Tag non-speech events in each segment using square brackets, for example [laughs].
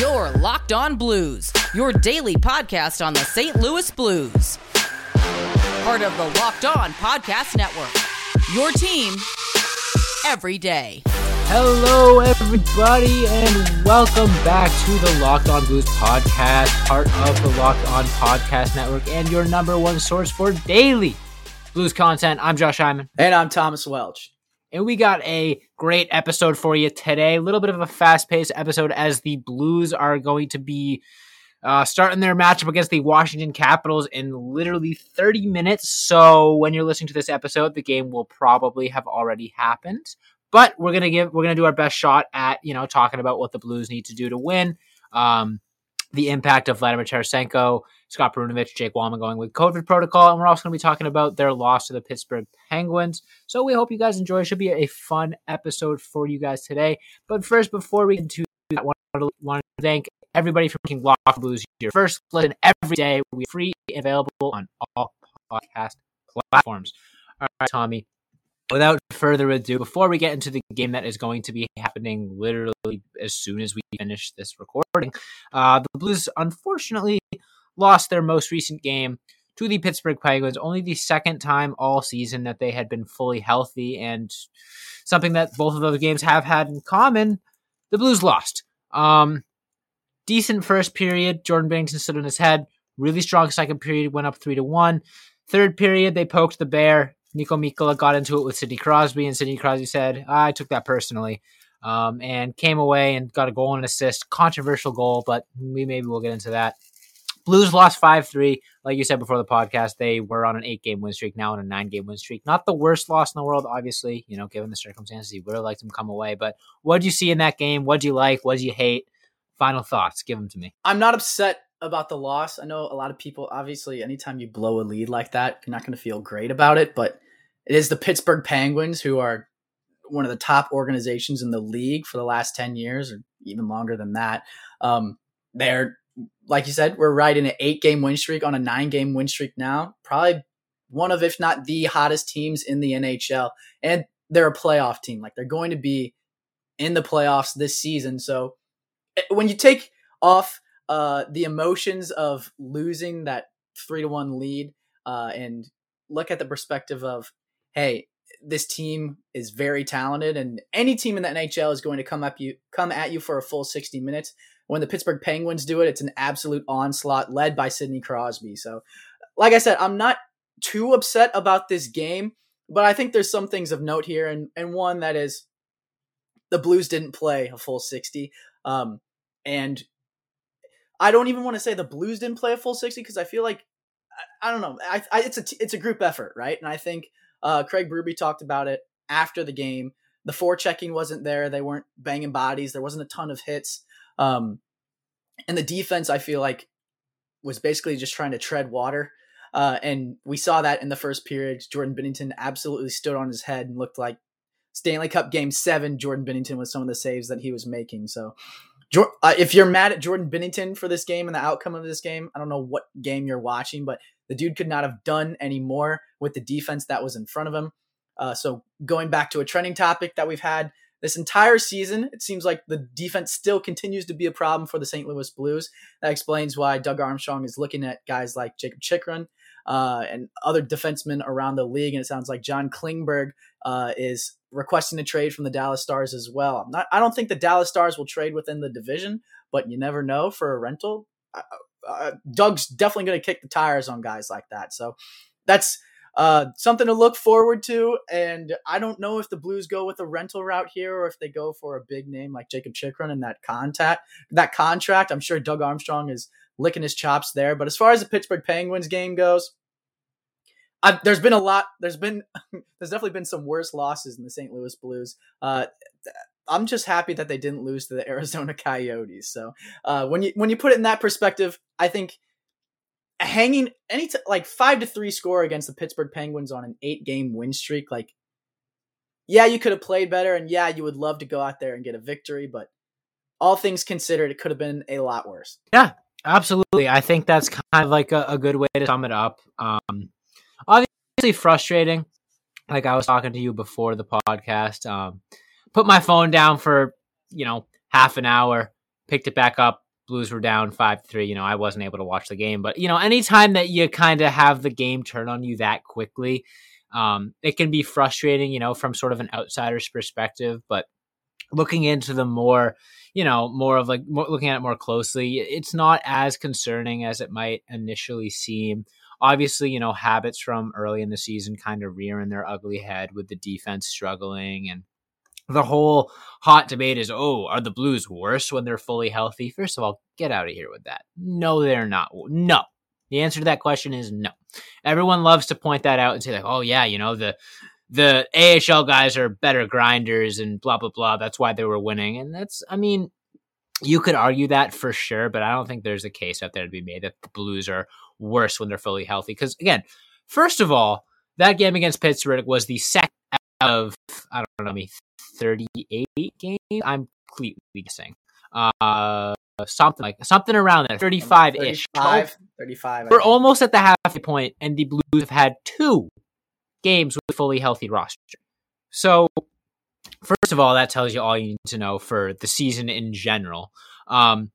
Your Locked On Blues, your daily podcast on the St. Louis Blues. Part of the Locked On Podcast Network. Your team every day. Hello, everybody, and welcome back to the Locked On Blues podcast, part of the Locked On Podcast Network, and your number one source for daily blues content. I'm Josh Hyman. And I'm Thomas Welch. And we got a great episode for you today. A little bit of a fast paced episode as the Blues are going to be uh, starting their matchup against the Washington Capitals in literally 30 minutes. So when you're listening to this episode, the game will probably have already happened. But we're gonna give we're gonna do our best shot at you know talking about what the Blues need to do to win. Um, the impact of Vladimir Tarasenko, Scott Perunovich, Jake Walman going with COVID protocol, and we're also going to be talking about their loss to the Pittsburgh Penguins. So we hope you guys enjoy. It should be a fun episode for you guys today. But first, before we get into that, I want to thank everybody for making Lock Blues your first listen every day. We're free available on all podcast platforms. All right, Tommy. Without further ado, before we get into the game that is going to be happening literally as soon as we finish this recording, uh, the Blues unfortunately lost their most recent game to the Pittsburgh Penguins, only the second time all season that they had been fully healthy, and something that both of those games have had in common. The Blues lost. Um, decent first period. Jordan Binnington stood on his head. Really strong second period. Went up three to one. Third period, they poked the bear. Niko Mikkola got into it with Sidney Crosby, and Sidney Crosby said, "I took that personally." Um, and came away and got a goal and an assist. Controversial goal, but we maybe we'll get into that. Blues lost 5 3. Like you said before the podcast, they were on an eight game win streak, now on a nine game win streak. Not the worst loss in the world, obviously, you know, given the circumstances. You would have liked them come away. But what do you see in that game? What do you like? What do you hate? Final thoughts. Give them to me. I'm not upset about the loss. I know a lot of people, obviously, anytime you blow a lead like that, you're not going to feel great about it. But it is the Pittsburgh Penguins who are one of the top organizations in the league for the last 10 years or even longer than that. Um, they're, like you said, we're riding an eight game win streak on a nine game win streak now. Probably one of, if not the hottest teams in the NHL. And they're a playoff team. Like they're going to be in the playoffs this season. So eh, when you take off uh, the emotions of losing that three to one lead uh, and look at the perspective of, hey, this team is very talented, and any team in the NHL is going to come up you come at you for a full sixty minutes. When the Pittsburgh Penguins do it, it's an absolute onslaught led by Sidney Crosby. So, like I said, I'm not too upset about this game, but I think there's some things of note here, and and one that is the Blues didn't play a full sixty, um, and I don't even want to say the Blues didn't play a full sixty because I feel like I, I don't know, I, I, it's a it's a group effort, right? And I think uh, Craig Berube talked about it after the game. The forechecking wasn't there. They weren't banging bodies. There wasn't a ton of hits. Um, and the defense, I feel like, was basically just trying to tread water. Uh, and we saw that in the first period. Jordan Binnington absolutely stood on his head and looked like Stanley Cup Game Seven. Jordan Binnington with some of the saves that he was making. So, uh, if you're mad at Jordan Binnington for this game and the outcome of this game, I don't know what game you're watching, but the dude could not have done any more with the defense that was in front of him. Uh, so going back to a trending topic that we've had this entire season, it seems like the defense still continues to be a problem for the St. Louis Blues. That explains why Doug Armstrong is looking at guys like Jakob Chychrun uh, and other defensemen around the league. And it sounds like John Klingberg uh, is requesting a trade from the Dallas Stars as well. Not, I don't think the Dallas Stars will trade within the division, but you never know for a rental. Uh, Doug's definitely going to kick the tires on guys like that. So that's uh, something to look forward to. And I don't know if the Blues go with a rental route here or if they go for a big name like Jakob Chychrun and that contact, that contract. I'm sure Doug Armstrong is licking his chops there. But as far as the Pittsburgh Penguins game goes, I've, there's been a lot. There's been [laughs] there's definitely been some worse losses in the St. Louis Blues. Uh, I'm just happy that they didn't lose to the [laughs] Arizona Coyotes. So uh, when you when you put it in that perspective, I think hanging any t- like five to three score against the Pittsburgh Penguins on an eight game win streak, like yeah, you could have played better, and yeah, you would love to go out there and get a victory, but all things considered, it could have been a lot worse. Yeah, absolutely. I think that's kind of like a, a good way to sum it up. Um, obviously frustrating. Like I was talking to you before the podcast. Um, put my phone down for you know half an hour, picked it back up Blues were down five three. You know, I wasn't able to watch the game, but you know, anytime that you kind of have the game turn on you that quickly, um, it can be frustrating. You know, from sort of an outsider's perspective, but looking into the more, you know, more of like more, looking at it more closely, it's not as concerning as it might initially seem. Obviously, you know, habits from early in the season kind of rearing their ugly head with the defense struggling and the whole hot debate is oh are the blues worse when they're fully healthy? First of all get out of here with that. No they're not. No. The answer to that question is no. Everyone loves to point that out and say like oh yeah you know the the AHL guys are better grinders and blah blah blah. That's why they were winning. And that's i mean you could argue that for sure but i don't think there's a case out there to be made that the blues are worse when they're fully healthy because again first of all that game against pittsburgh was the second of i don't know maybe 38 games. I'm completely guessing. Uh, something like something around there, 35 ish. 35. 35 We're almost at the halfway point, and the Blues have had two games with a fully healthy roster. So, first of all, that tells you all you need to know for the season in general. Um,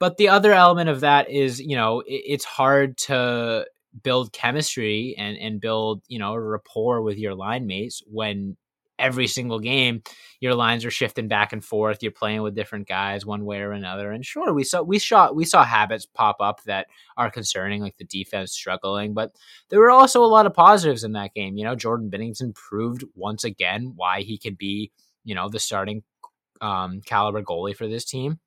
but the other element of that is, you know, it, it's hard to build chemistry and and build you know rapport with your line mates when every single game your lines are shifting back and forth you're playing with different guys one way or another. And sure we saw we saw we saw habits pop up that are concerning like the defense struggling but there were also a lot of positives in that game. You know jordan binnington proved once again why he could be you know the starting um, caliber goalie for this team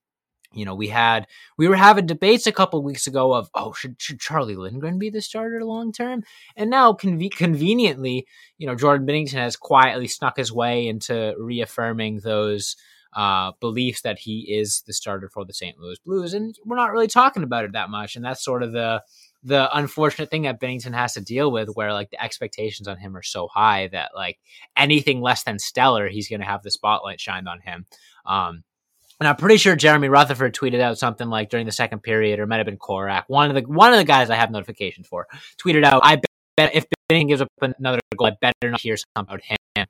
you know, we had we were having debates a couple weeks ago of oh, should should Charlie Lindgren be the starter long term? And now conve- conveniently, you know, Jordan Binnington has quietly snuck his way into reaffirming those uh, beliefs that he is the starter for the St. Louis Blues, and we're not really talking about it that much. And that's sort of the the unfortunate thing that Binnington has to deal with, where like the expectations on him are so high that like anything less than stellar, he's going to have the spotlight shined on him. Um, and I'm pretty sure Jeremy Rutherford tweeted out something like during the second period, or might have been Korac, one of the one of the guys I have notifications for, tweeted out, "I bet if Binnington gives up another goal, I better not hear something about him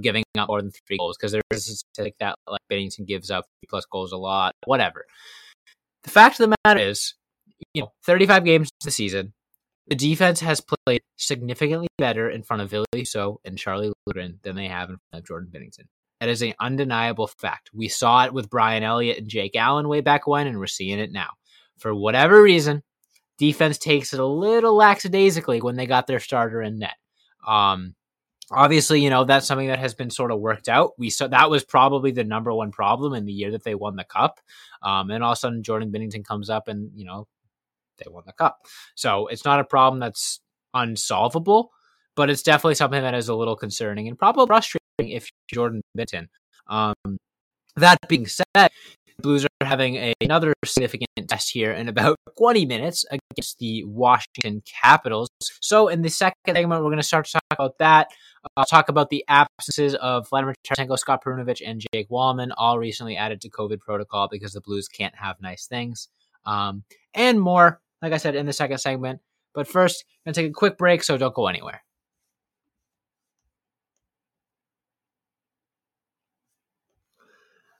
giving up more than three goals because there's a statistic that like Binnington gives up three plus goals a lot, whatever." The fact of the matter is, you know, 35 games this season, the defense has played significantly better in front of Ville So and Charlie Lindgren than they have in front of Jordan Binnington. That is an undeniable fact. We saw it with Brian Elliott and Jake Allen way back when, and we're seeing it now. For whatever reason, defense takes it a little lackadaisically when they got their starter in net. Um, obviously, you know that's something that has been sort of worked out. We saw that was probably the number one problem in the year that they won the cup. Um, and all of a sudden, Jordan Binnington comes up, and you know they won the cup. So it's not a problem that's unsolvable, but it's definitely something that is a little concerning and probably frustrating if Jordan Benton. Um, that being said, Blues are having a, another significant test here in about [laughs] 20 minutes against the Washington Capitals. So, in the second segment, we're going to start to talk about that. I'll talk about the absences of Vladimir Tarasenko, Scott Perunovich, and Jake Walman, all recently added to COVID protocol because the Blues can't have nice things, um, and more. Like I said in the second segment. But first, I'm going to take a quick break, so don't go anywhere.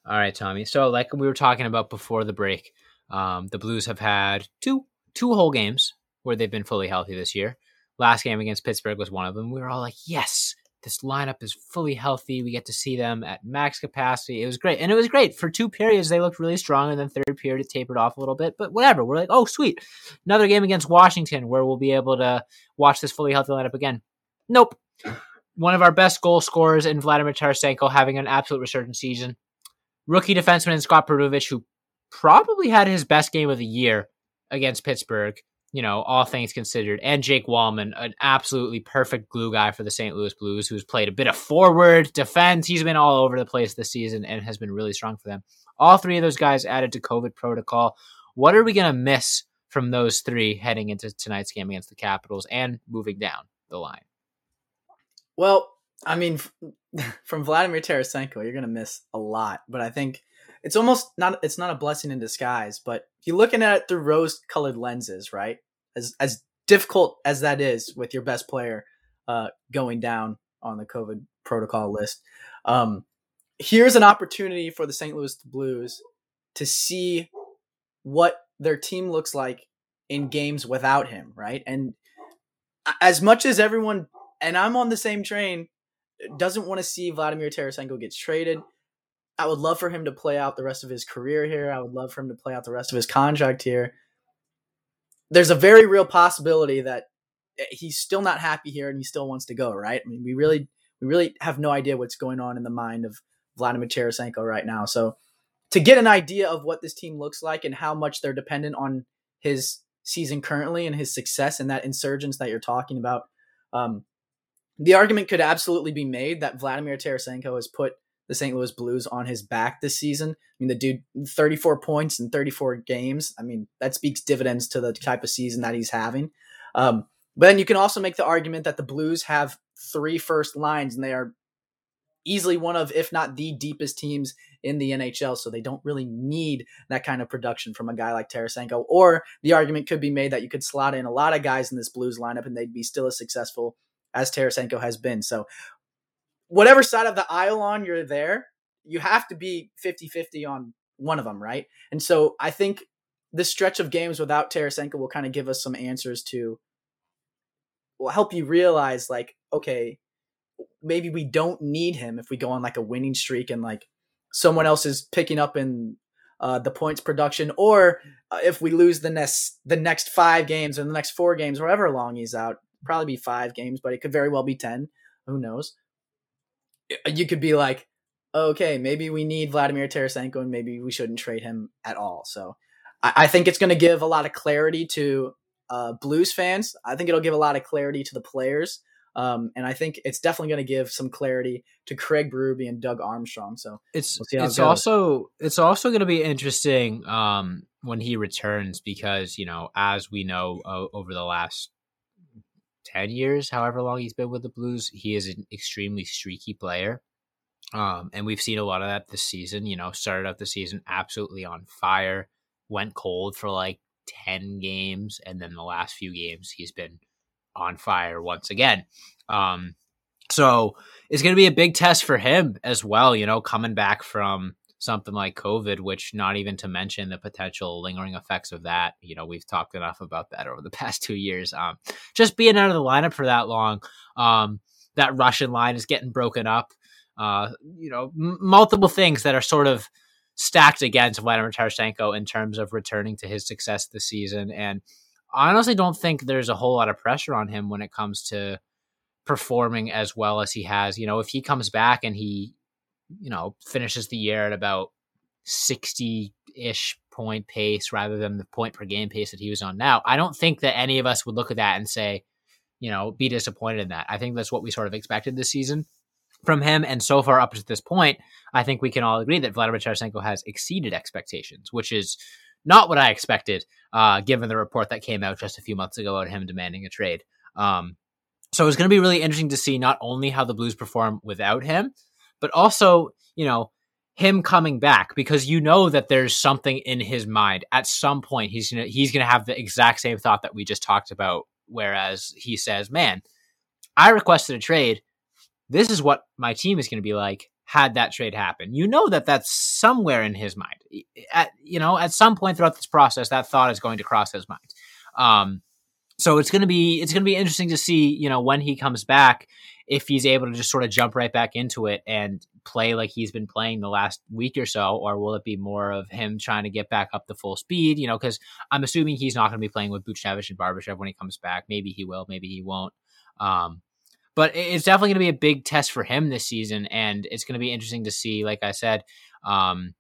All right, Tommy. So, like we were talking about before the break, um, the Blues have had two two whole games where they've been fully healthy this year. Last game against Pittsburgh was one of them. We were all like, "Yes, this lineup is fully healthy. We get to see them at max capacity." It was great, and it was great for two periods. They looked really strong, and then third period it tapered off a little bit. But whatever. We're like, "Oh, sweet, another game against Washington where we'll be able to watch this fully healthy lineup again." Nope. One of our best goal scorers in Vladimir Tarasenko having an absolute resurgent season rookie defenseman Scott Perunovich, who probably had his best game of the year against Pittsburgh, you know, all things considered, and Jake Walman, an absolutely perfect glue guy for the St. Louis Blues, who's played a bit of forward defense. He's been all over the place this season and has been really strong for them. All three of those guys added to COVID protocol. What are we going to miss from those three heading into tonight's game against the Capitals and moving down the line? Well, I mean, [laughs] from Vladimir Tarasenko, you're gonna miss a lot. But I think it's almost not it's not a blessing in disguise. But you're looking at it through rose-colored lenses, right? As as difficult as that is with your best player uh, going down on the COVID protocol list, um, here's an opportunity for the St. Louis Blues to see what their team looks like in games without him, right? And as much as everyone, and I'm on the same train, doesn't want to see Vladimir Tarasenko gets traded. I would love for him to play out the rest of his career here. I would love for him to play out the rest of his contract here. There's a very real possibility that he's still not happy here and he still wants to go, right? I mean, we really we really have no idea what's going on in the mind of Vladimir Tarasenko right now. So to get an idea of what this team looks like and how much they're dependent on his season currently and his success and that insurgence that you're talking about, um, the argument could absolutely be made that Vladimir Tarasenko has put the St. Louis Blues on his back this season. I mean, the dude, 34 points in 34 games. I mean, that speaks dividends to the type of season that he's having. Um, but then you can also make the argument that the Blues have three first lines and they are easily one of, if not the deepest teams in the NHL. So they don't really need that kind of production from a guy like Tarasenko. Or the argument could be made that you could slot in a lot of guys in this Blues lineup and they'd be still as successful as Tarasenko has been. So whatever side of the aisle on you're there, you have to be 50 50 on one of them, right? And so I think this stretch of games without Tarasenko will kind of give us some answers to will help you realize like okay maybe we don't need him if we go on like a winning streak and like someone else is picking up in uh, the points production or uh, if we lose the next the next five games or the next four games however long he's out probably be five games but it could very well be 10 who knows you could be like okay maybe we need vladimir tarasenko and maybe we shouldn't trade him at all so i, I think it's going to give a lot of clarity to uh, Blues fans. I think it'll give a lot of clarity to the players. Um, and I think it's definitely going to give some clarity to Craig Berube and Doug Armstrong. So it's we'll it's it also it's also going to be interesting um, when he returns because you know as we know over the last ten years, however long he's been with the Blues, he is an extremely streaky player. Um, and we've seen a lot of that this season. You know, started out the season absolutely on fire, went cold for like 10 games, and then the last few games he's been on fire once again. Um, so it's going to be a big test for him as well, you know, coming back from something like COVID, which not even to mention the potential lingering effects of that. You know, we've talked enough about that over the [laughs] past two years. Um, just being out of the lineup for that long, um, that Russian line is getting broken up. Uh, you know, m- multiple things that are sort of stacked against Vladimir Tarasenko in terms of returning to his success this season. And I honestly don't think there's a whole lot of pressure on him when it comes to performing as well as he has. You know, if he comes back and he, you know, finishes the year at about 60 ish point pace rather than the point per game pace that he was on now, I don't think that any of us would look at that and say, you know, be disappointed in that. I think that's what we sort of expected this season from him. And so far up to this point, I think we can all agree that Vladimir Tarasenko has exceeded expectations, which is not what I expected, uh, given the report that came out just a few months ago about him demanding a trade. Um, so it's going to be really interesting to see not only how the Blues perform without him, but also, you know, him coming back because you know that there's something in his mind at some point he's gonna he's gonna have the exact same thought that we just talked about. Whereas he says, "Man, I requested a trade this is what my team is to be like had that trade happen. You know that that's somewhere in his mind. At you know, at some point throughout this process, that thought is going to cross his mind. Um, so it's to be it's to be interesting to see, you know, when he comes back, if he's able to just sort of jump right back into it and play like he's been playing the last week or so, or will it be more of him trying to get back up to full speed? You know, because I'm assuming he's not going to be playing with Buchnevich and Barbashev when he comes back. Maybe he will, maybe he won't. Um, but it's definitely going to be a big test for him this season, and it's going to be interesting to see. Like I said, um,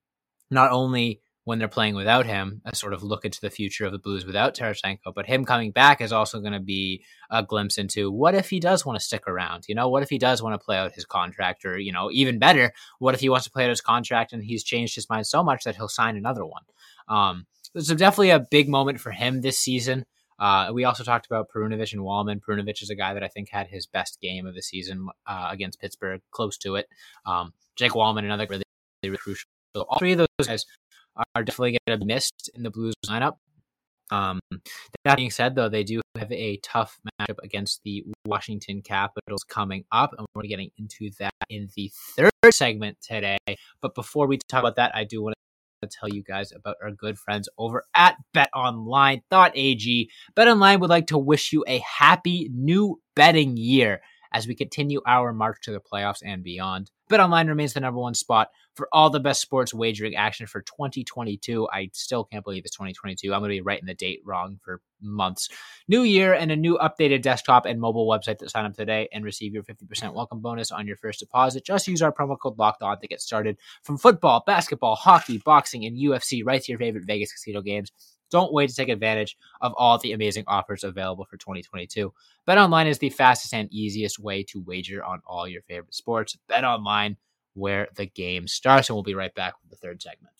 not only when they're playing without him, a sort of look into the future of the Blues without Tarasenko, but him coming back is also going to be a glimpse into what if he does want to stick around? You know, what if he does want to play out his contract, or you know, even better, what if he wants to play out his contract and he's changed his mind so much that he'll sign another one? Um, so definitely a big moment for him this season. Uh, we also talked about Perunovich and Walman. Perunovich is a guy that I think had his best game of the season uh, against Pittsburgh, close to it. Um, Jake Walman, another really, really crucial. So all three of those guys are definitely going to be missed in the Blues lineup. Um, that being said, though, they do have a tough matchup against the Washington Capitals coming up, and we're getting into that in the third segment today. But before we talk about that, I do want to tell you guys about our good friends over at betonline.ag. BetOnline would like to wish you a happy new betting year as we continue our march to the playoffs and beyond. BetOnline remains the number one spot for all the best sports wagering action for 2022. I still can't believe it's 2022. I'm going to be writing the date wrong for months. New year and a new updated desktop and mobile website to sign up today and receive your 50% welcome bonus on your first deposit. Just use our promo code locked on to get started from football, basketball, hockey, boxing, and UFC right to your favorite Vegas casino games. Don't wait to take advantage of all the amazing offers available for 2022. BetOnline is the fastest and easiest way to wager on all your favorite sports. BetOnline where the game starts. And we'll be right back with the third segment.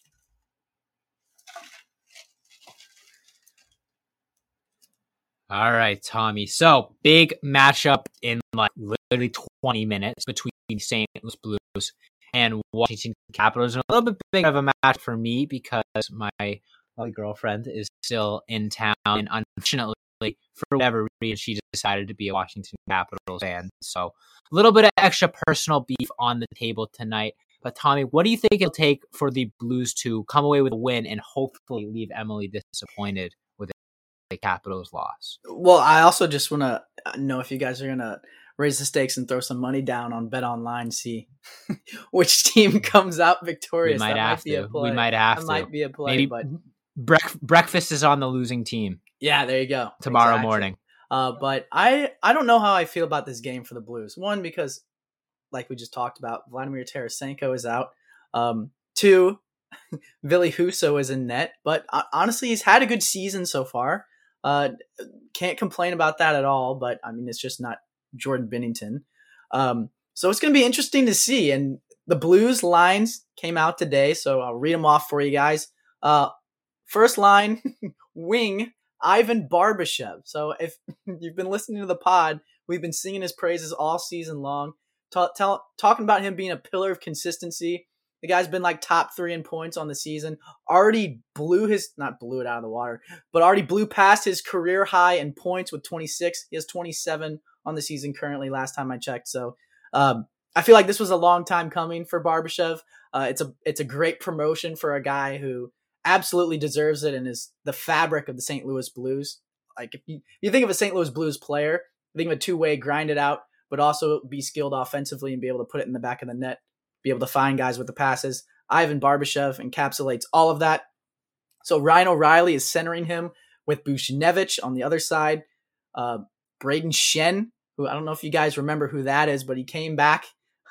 All right, Tommy. So big matchup in like literally 20 minutes between St. Louis Blues and Washington Capitals. And a little bit big of a match for me because my, my girlfriend is still in town. And unfortunately, for whatever reason, she decided to be a Washington Capitals fan. So a little bit of extra personal beef on the table tonight. But Tommy, what do you think it'll take for the Blues to come away with a win and hopefully leave Emily disappointed with the Capitals loss? Well, I also just want to uh, know if you guys are going to raise the stakes and throw some money down on Bet Online, see [laughs] which team comes out victorious. We might that have might be to. a play. We might have that to. might be a play, Maybe but brec- breakfast is on the losing team yeah, there you go. tomorrow Exactly. morning. Uh, but I I don't know how I feel about this game for the Blues. One because, like we just talked about, Vladimir Tarasenko is out. Um, two, [laughs] Ville Husso is in net. But uh, honestly, he's had a good season so far. Uh, can't complain about that at all. But I mean, it's just not Jordan Binnington. Um, so it's going to be interesting to see. And the Blues lines came out today, so I'll read them off for you guys. Uh, first line, [laughs] wing Ivan Barbashev. So if [laughs] you've been listening to the pod, we've been singing his praises all season long, ta- tell, talking about him being a pillar of consistency. The guy's been like top three in points on the season. Already blew his, not blew it out of the water, but already blew past his career high in points with 26. He has 27 on the season currently, last time I checked. So um, I feel like this was a long time coming for Barbashev. Uh, it's a it's a great promotion for a guy who absolutely deserves it and is the fabric of the St. Louis Blues. Like if you, if you think of a St. Louis Blues player, think of a two way grind it out, but also be skilled offensively and be able to put it in the back of the net, be able to find guys with the passes. Ivan Barbashev encapsulates all of that. So Ryan O'Reilly is centering him with Buchnevich on the other side. Uh, Brayden Schenn, who I don't know if you guys remember who that is, but he came back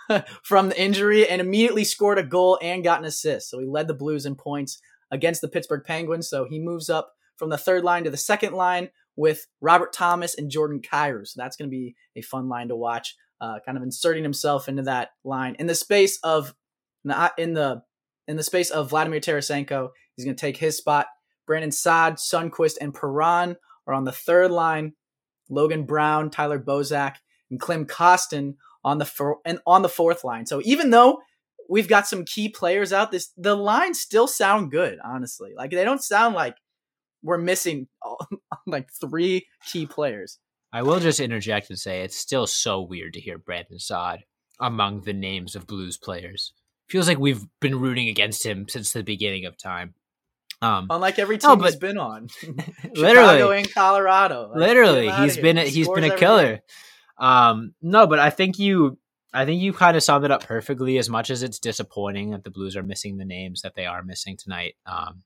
[laughs] from the injury and immediately scored a goal and got an assist. So he led the Blues in points against the Pittsburgh Penguins. So he moves up from the third line to the second line with Robert Thomas and Jordan Kyrou. So that's going to be a fun line to watch. Uh, kind of inserting himself into that line in the space of in the in the space of Vladimir Tarasenko. He's going to take his spot. Brandon Saad, Sundqvist, and Perron are on the third line. Logan Brown, Tyler Bozak, and Klim Kostin on the four, and on the fourth line. So even though we've got some key players out, this the lines still sound good. Honestly, like they don't sound like we're missing [laughs] like three key players. I will just interject and say it's still so weird to hear Brandon Saad among the names of Blues players. Feels like we've been rooting against him since the beginning of time. Um, Unlike every No, team he's but- been on, [laughs] [laughs] literally, and Colorado. Like, literally, get him outta he's been a, he's been a killer. Um, no, but I think you, I think you kind of summed it up perfectly. As much as it's disappointing that the Blues are missing the names that they are missing tonight, um,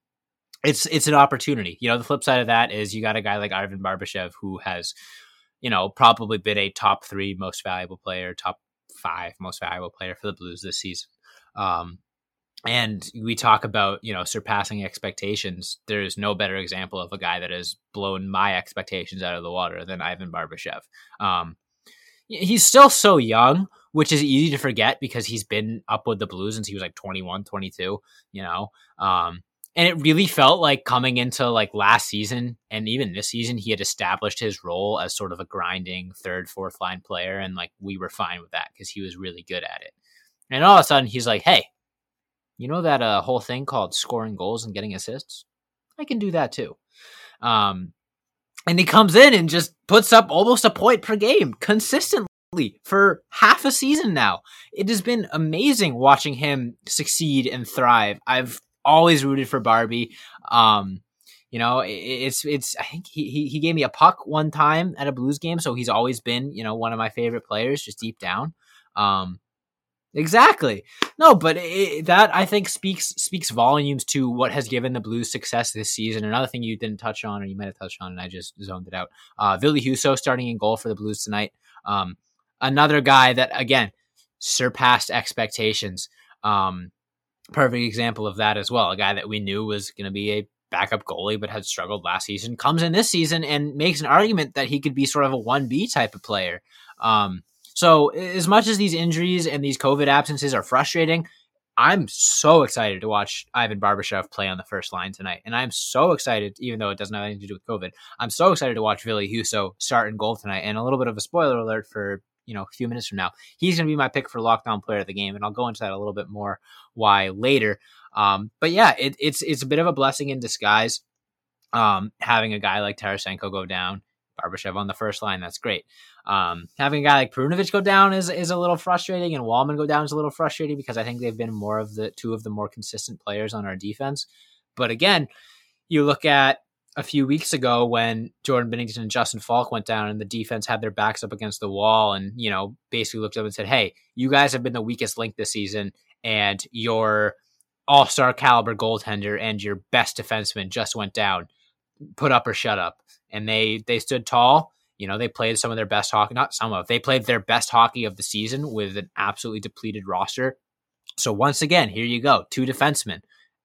it's it's an opportunity. You know, the flip side of that is you got a guy like Ivan Barbashev who has, you know, probably been a top three most valuable player, top five most valuable player for the Blues this season. Um, and we talk about you know surpassing expectations. There's no better example of a guy that has blown my expectations out of the water than Ivan Barbashev. Um, he's still so young, which is easy to forget because he's been up with the Blues since he was like 21, 22, you know. Um, and it really felt like coming into like last season and even this season, he had established his role as sort of a grinding third, fourth line player. And like we were fine with that because he was really good at it. And all of a sudden, he's like, hey, you know that uh, whole thing called scoring goals and getting assists? I can do that too. Um, and he comes in and just puts up almost a point per game consistently for half a season now. It has been amazing watching him succeed and thrive. I've always rooted for Barbie. Um, you know, it's it's. I think he, he gave me a puck one time at a Blues game, so he's always been you know one of my favorite players, just deep down. Um, exactly. No, but it, that I think speaks speaks volumes to what has given the Blues success this season. Another thing you didn't touch on, or you might have touched on, and I just zoned it out. Uh, Ville Husso starting in goal for the Blues tonight. Um, another guy that again surpassed expectations. Um, perfect example of that as well. A guy that we knew was going to be a backup goalie, but had struggled last season, comes in this season and makes an argument that he could be sort of a 1B type of player. Um, so, as much as these injuries and these COVID absences are frustrating, I'm so excited to watch Ivan Barbashev play on the first line tonight. And I'm so excited, even though it doesn't have anything to do with COVID, I'm so excited to watch Ville Husso start in goal tonight. And a little bit of a spoiler alert for you know a few minutes from now. He's going to be my pick for lockdown player of the game, and I'll go into that a little bit more why later. Um, but yeah, it, it's it's a bit of a blessing in disguise. Um, having a guy like Tarasenko go down, Barbashev on the first line, that's great. Um, having a guy like Perunovich go down is is a little frustrating, and Walman go down is a little frustrating because I think they've been more of the two of the more consistent players on our defense. But again, you look at a few weeks ago when Jordan Binnington and Justin Faulk went down and the defense had their backs up against the wall and, you know, basically looked up and said, Hey, you guys have been the weakest link this season and your all star caliber goaltender and your best defenseman just went down. Put up or shut up. And they they stood tall. You know, they played some of their best hockey, not some of, they played their best hockey of the season with an absolutely depleted roster. So once again, here you go, two defensemen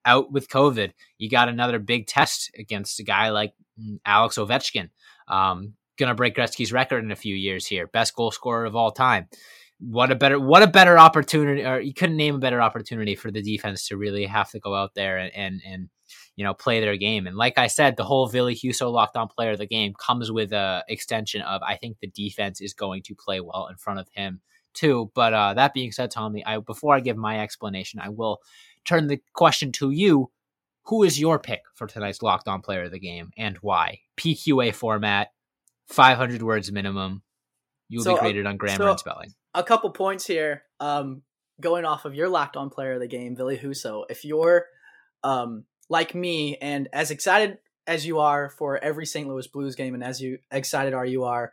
out with COVID. You got another big test against a guy like mm, Alex Ovechkin. Um, gonna break Gretzky's record in a few years here, best goal scorer of all time. What a better what a better opportunity, or you couldn't name a better opportunity for the defense to really have to go out there and and, and you know play their game. And like I said, the whole Ville Husso locked on player of the game comes with a extension of I think the defense is going to play well in front of him too. But uh, that being said, Tommy, I before I give my explanation, I will turn the question to you. Who is your pick for tonight's locked on player of the game and why? PQA format, 500 words minimum. You will so, be uh, graded on grammar so and spelling. A couple points here. Um, going off of your locked on player of the game, Ville Huso. If you're um, like me and as excited as you are for every St. Louis Blues game, and as you excited are you are,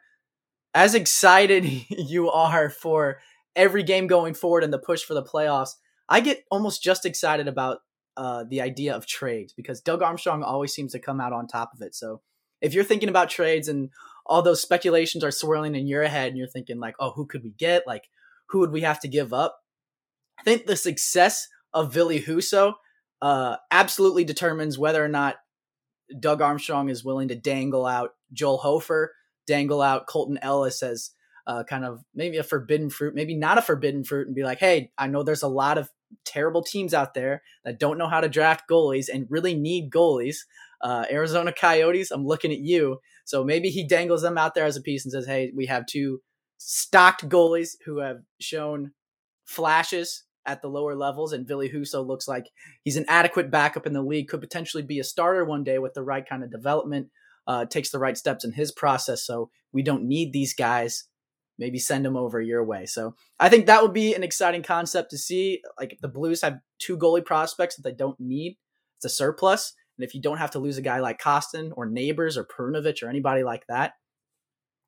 as excited [laughs] you are for every game going forward and the push for the playoffs, I get almost just excited about uh, the idea of trades because Doug Armstrong always seems to come out on top of it. So if you're thinking about trades and all those speculations are swirling in your head and you're thinking like, oh, who could we get? Like, who would we have to give up? I think the success of Ville Husso uh, absolutely determines whether or not Doug Armstrong is willing to dangle out Joel Hofer, dangle out Colten Ellis as uh, kind of maybe a forbidden fruit, maybe not a forbidden fruit, and be like, hey, I know there's a lot of terrible teams out there that don't know how to draft goalies and really need goalies. Uh, Arizona Coyotes, I'm looking at you. So maybe he dangles them out there as a piece and says, hey, we have two stocked goalies who have shown flashes at the lower levels, and Ville Husso looks like he's an adequate backup in the league, could potentially be a starter one day with the right kind of development, uh, takes the right steps in his process. So we don't need these guys maybe send them over your way. So I think that would be an exciting concept to see. Like the Blues have two goalie prospects that they don't need. It's a surplus. And if you don't have to lose a guy like Kostin or Neighbours or Perunovich or anybody like that,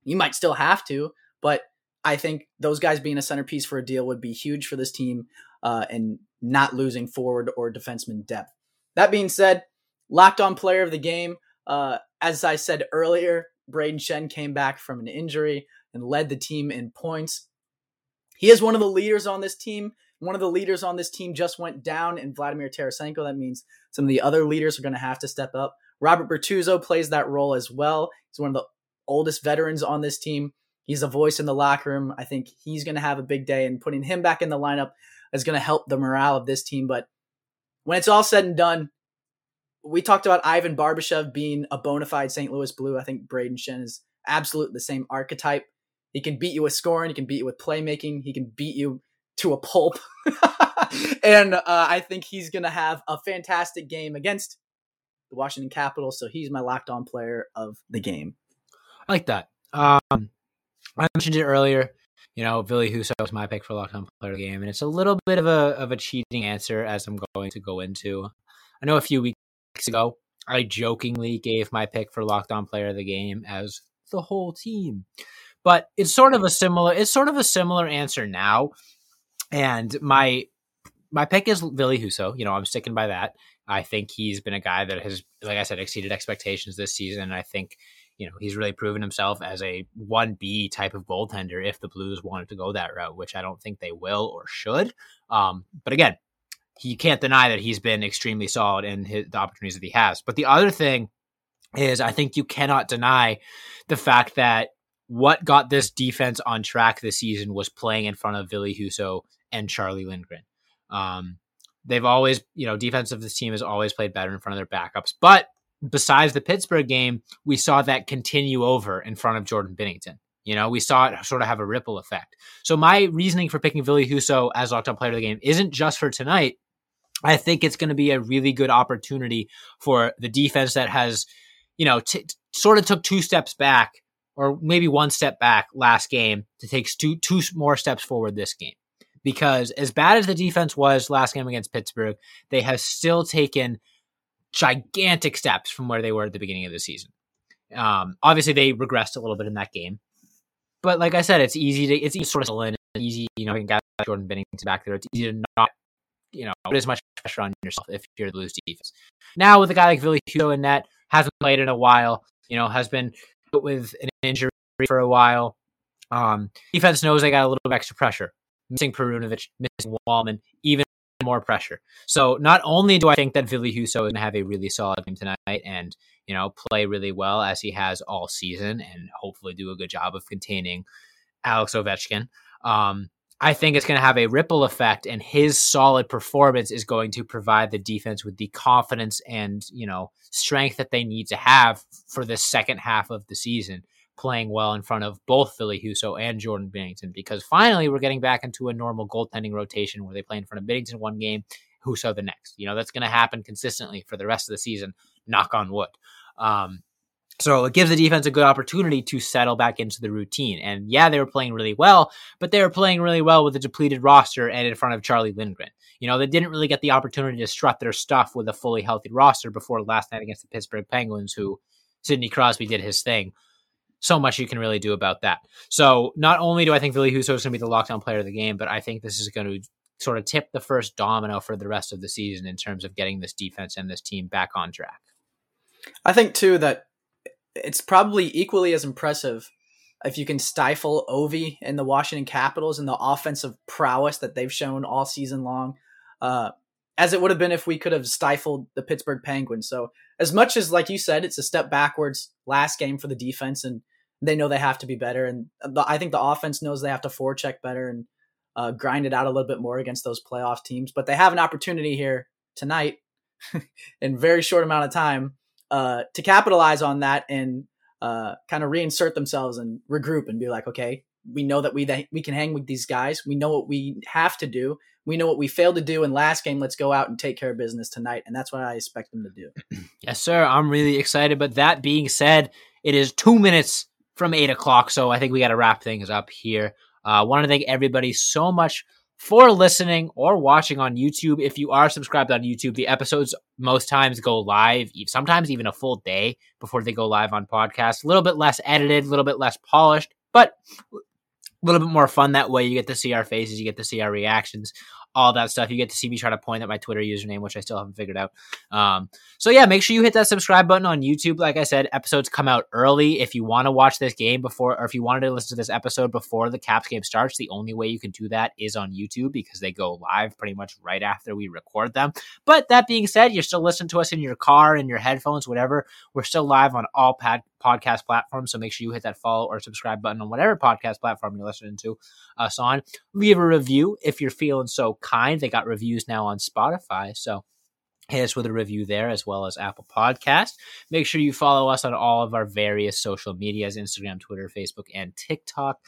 you might still have to. But I think those guys being a centerpiece for a deal would be huge for this team uh, and not losing forward or defenseman depth. That being said, locked on player of the game. Uh, as I said earlier, Brayden Schenn came back from an injury and led the team in points. He is one of the leaders on this team. One of the leaders on this team just went down in Vladimir Tarasenko. That means some of the other leaders are going to have to step up. Robert Bortuzzo plays that role as well. He's one of the oldest veterans on this team. He's a voice in the locker room. I think he's going to have a big day, and putting him back in the lineup is going to help the morale of this team. But when it's all said and done, we talked about Ivan Barbashev being a bona fide St. Louis Blue. I think Brayden Schenn is absolutely the same archetype. He can beat you with scoring. He can beat you with playmaking. He can beat you to a pulp. [laughs] and uh, I think he's going to have a fantastic game against the Washington Capitals. So he's my locked on player of the game. I like that. Um, I mentioned it earlier. You know, Ville Husso was my pick for lockdown player of the game, and it's a little bit of a of a cheating answer as I'm going to go into. I know a few weeks ago I jokingly gave my pick for lockdown player of the game as the whole team. But it's sort of a similar it's sort of a similar answer now. And my my pick is Ville Husso. You know, I'm sticking by that. I think he's been a guy that has, like I said, exceeded expectations this season. And I think, you know, he's really proven himself as a 1B type of goaltender if the Blues wanted to go that route, which I don't think they will or should. Um, but again, he can't deny that he's been extremely solid in his, the opportunities that he has. But the other thing is, I think you cannot deny the fact that what got this defense on track this season was playing in front of Ville Husso and Charlie Lindgren. Um, they've always, you know, defense of this team has always played better in front of their backups. But besides the Pittsburgh game, we saw that continue over in front of Jordan Binnington. You know, we saw it sort of have a ripple effect. So my reasoning for picking Ville Husso as locked on player of the game isn't just for tonight. I think it's going to be a really good opportunity for the defense that has, you know, t- sort of took two steps back or maybe one step back last game to take two two more steps forward this game. Because as bad as the defense was last game against Pittsburgh, they have still taken gigantic steps from where they were at the beginning of the season. Um, obviously, they regressed a little bit in that game, but like I said, it's easy to it's easy to sort of in, easy you know, you got Jordan Binnington back there. It's easy to not you know put as much pressure on yourself if you're the Blues defense. Now with a guy like Ville Husso in net, hasn't played in a while, you know, has been with an injury for a while. Um, defense knows they got a little bit extra pressure. Missing Perunovich, missing Walman, even more pressure. So not only do I think that Ville Husso is going to have a really solid game tonight and you know play really well as he has all season and hopefully do a good job of containing Alex Ovechkin. Um, I think it's going to have a ripple effect, and his solid performance is going to provide the defense with the confidence and you know strength that they need to have for the second half of the season, playing well in front of both Ville Husso and Jordan Binnington. Because finally, we're getting back into a normal goaltending rotation where they play in front of Binnington one game, Husso the next. You know that's going to happen consistently for the rest of the season. Knock on wood. Um, so it gives the defense a good opportunity to settle back into the routine. And yeah, they were playing really well, but they were playing really well with a depleted roster and in front of Charlie Lindgren. You know, they didn't really get the opportunity to strut their stuff with a fully healthy roster before last night against the Pittsburgh Penguins, who Sidney Crosby did his thing. So much you can really do about that. So not only do I think Ville Husso is going to be the lockdown player of the game, but I think this is going to sort of tip the first domino for the rest of the season in terms of getting this defense and this team back on track. I think too that it's probably equally as impressive if you can stifle Ovi and the Washington Capitals and the offensive prowess that they've shown all season long, uh, as it would have been if we could have stifled the Pittsburgh Penguins. So, as much as, like you said, it's a step backwards last game for the defense, and they know they have to be better, and the, I think the offense knows they have to forecheck better and uh, grind it out a little bit more against those playoff teams. But they have an opportunity here tonight [laughs] in very short amount of time uh, to capitalize on that and uh, kind of reinsert themselves and regroup and be like, okay, we know that we that we can hang with these guys. We know what we have to do. We know what we failed to do in last game. Let's go out and take care of business tonight, and that's what I expect them to do. [clears throat] Yes, sir. I'm really excited. But that being said, it is two minutes from eight o'clock, so I think we got to wrap things up here. I uh, want to thank everybody so much for listening or watching on YouTube. If you are subscribed on YouTube, the episodes most times go live, sometimes even a full day before they go live on podcast. A little bit less edited, a little bit less polished, but little bit more fun that way. You get to see our faces, you get to see our reactions all that stuff. You get to see me try to point at my Twitter username, which I still haven't figured out. Um, so yeah, make sure you hit that subscribe button on YouTube. Like I said, episodes come out early. If you want to watch this game before, or if you wanted to listen to this episode before the Caps game starts, the only way you can do that is on YouTube because they go live pretty much right after we record them. But that being said, you're still listening to us in your car, in your headphones, whatever. We're still live on all pad podcast platforms. So make sure you hit that follow or subscribe button on whatever podcast platform you're listening to us on. Leave a review if you're feeling so kind. They got reviews now on Spotify. So hit us with a review there as well as Apple Podcast. Make sure you follow us on all of our various social medias Instagram, Twitter, Facebook, and TikTok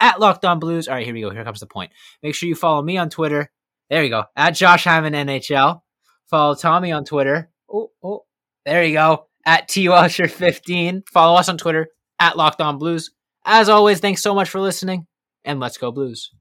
at Locked On Blues. All right, here we go. Here comes the point. Make sure you follow me on Twitter. There you go. At Josh Hyman NHL. Follow Tommy on Twitter. Oh, oh, there you go at T Welcher 15. Follow us on Twitter at Locked On Blues. As always, thanks so much for listening, and let's go Blues.